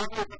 Maybe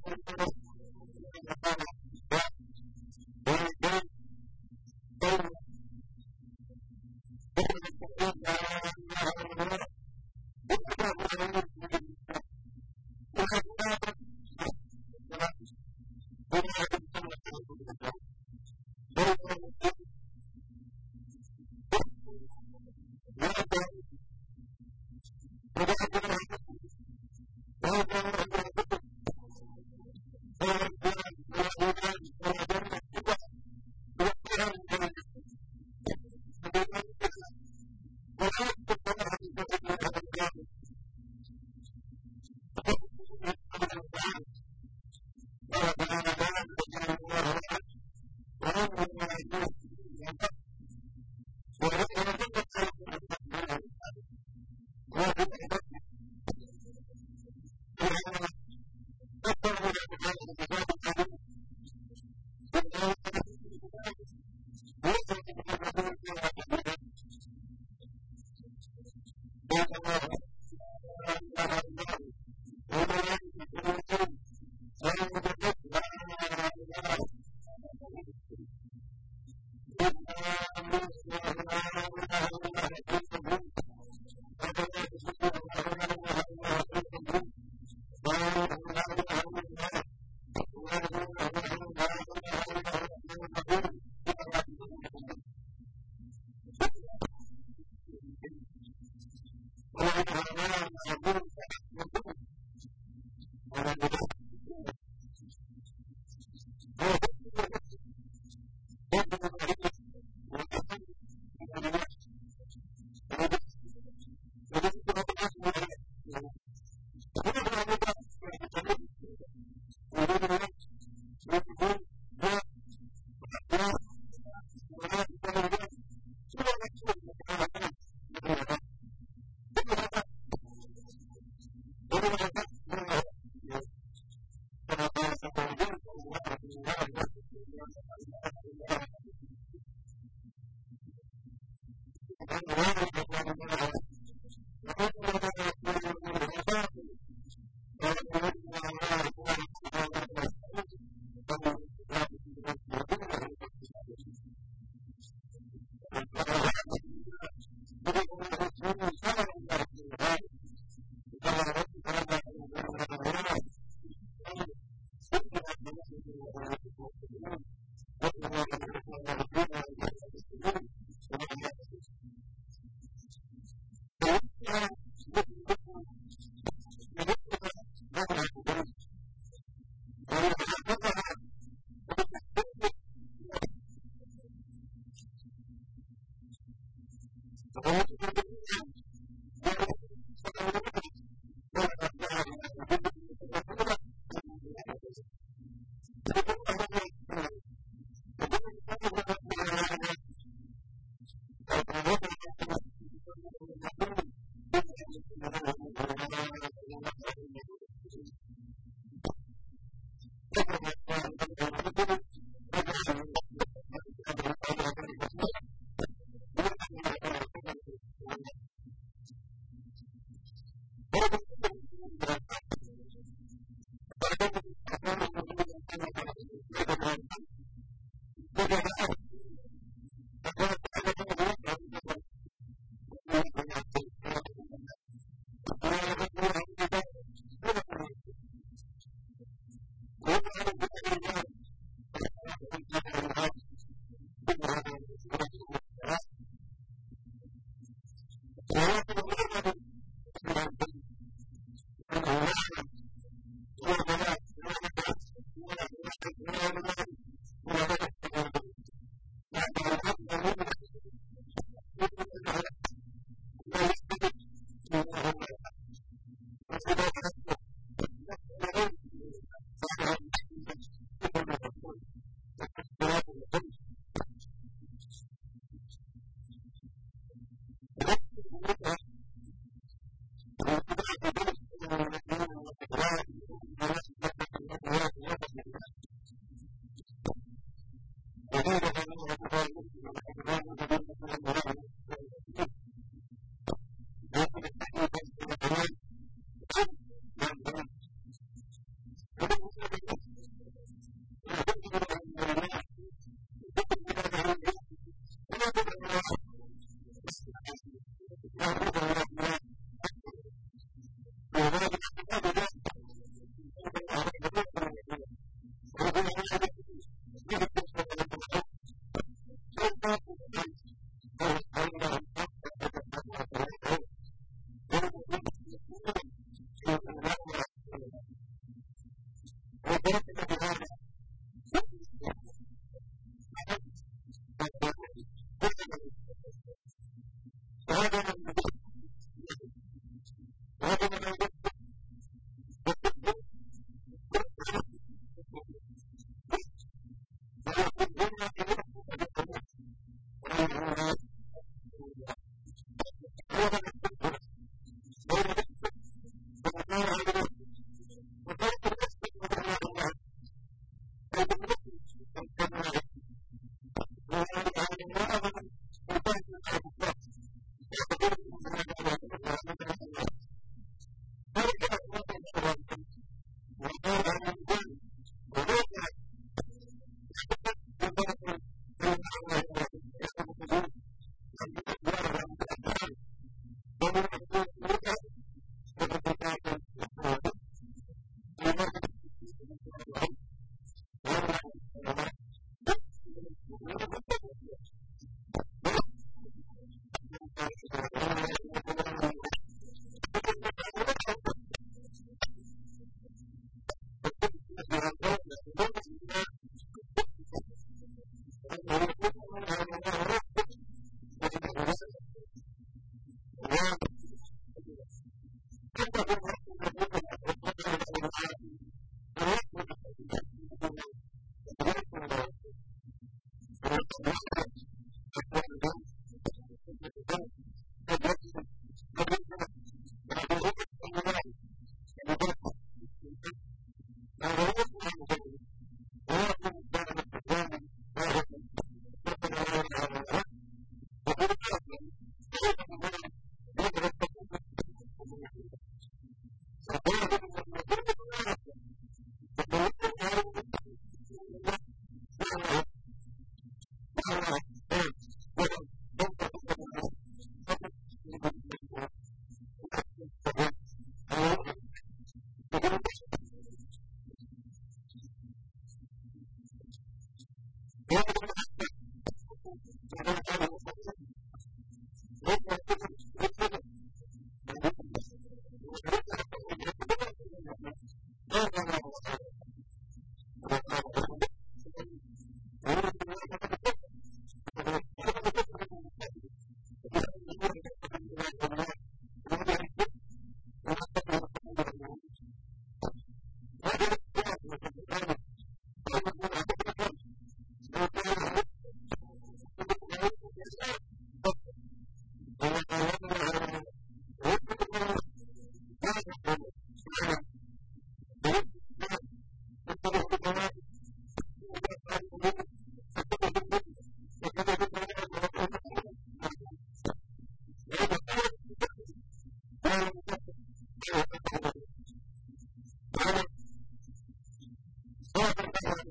Thank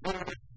Thank you.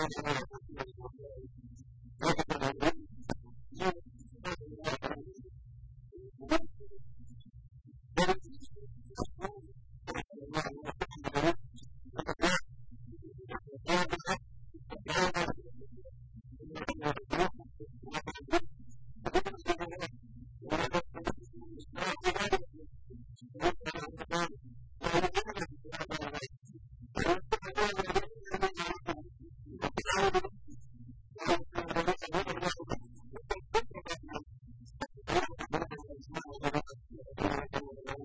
えっ?